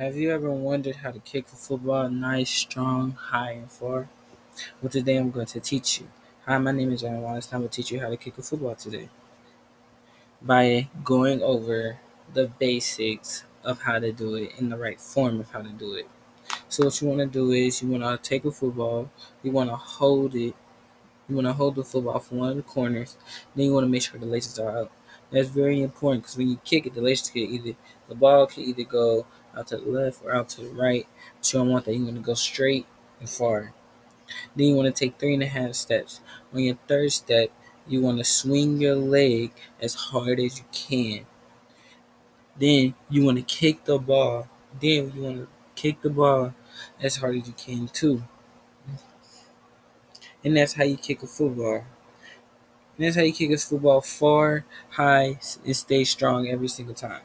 Have you ever wondered how to kick a football nice, strong, high, and far? Well, today I'm going to teach you. Hi, my name is Aaron Wallace, and I'm going to teach you how to kick a football today by going over the basics of how to do it in the right form of how to do it. So, what you want to do is you want to take a football, you want to hold it, you want to hold the football from one of the corners, then you want to make sure the laces are out. That's very important because when you kick it, the laces can either the ball can either go out to the left or out to the right. But you don't want that. You want to go straight and far. Then you want to take three and a half steps. On your third step, you want to swing your leg as hard as you can. Then you want to kick the ball. Then you want to kick the ball as hard as you can too. And that's how you kick a football. And that's how you kick a football far, high, and stay strong every single time.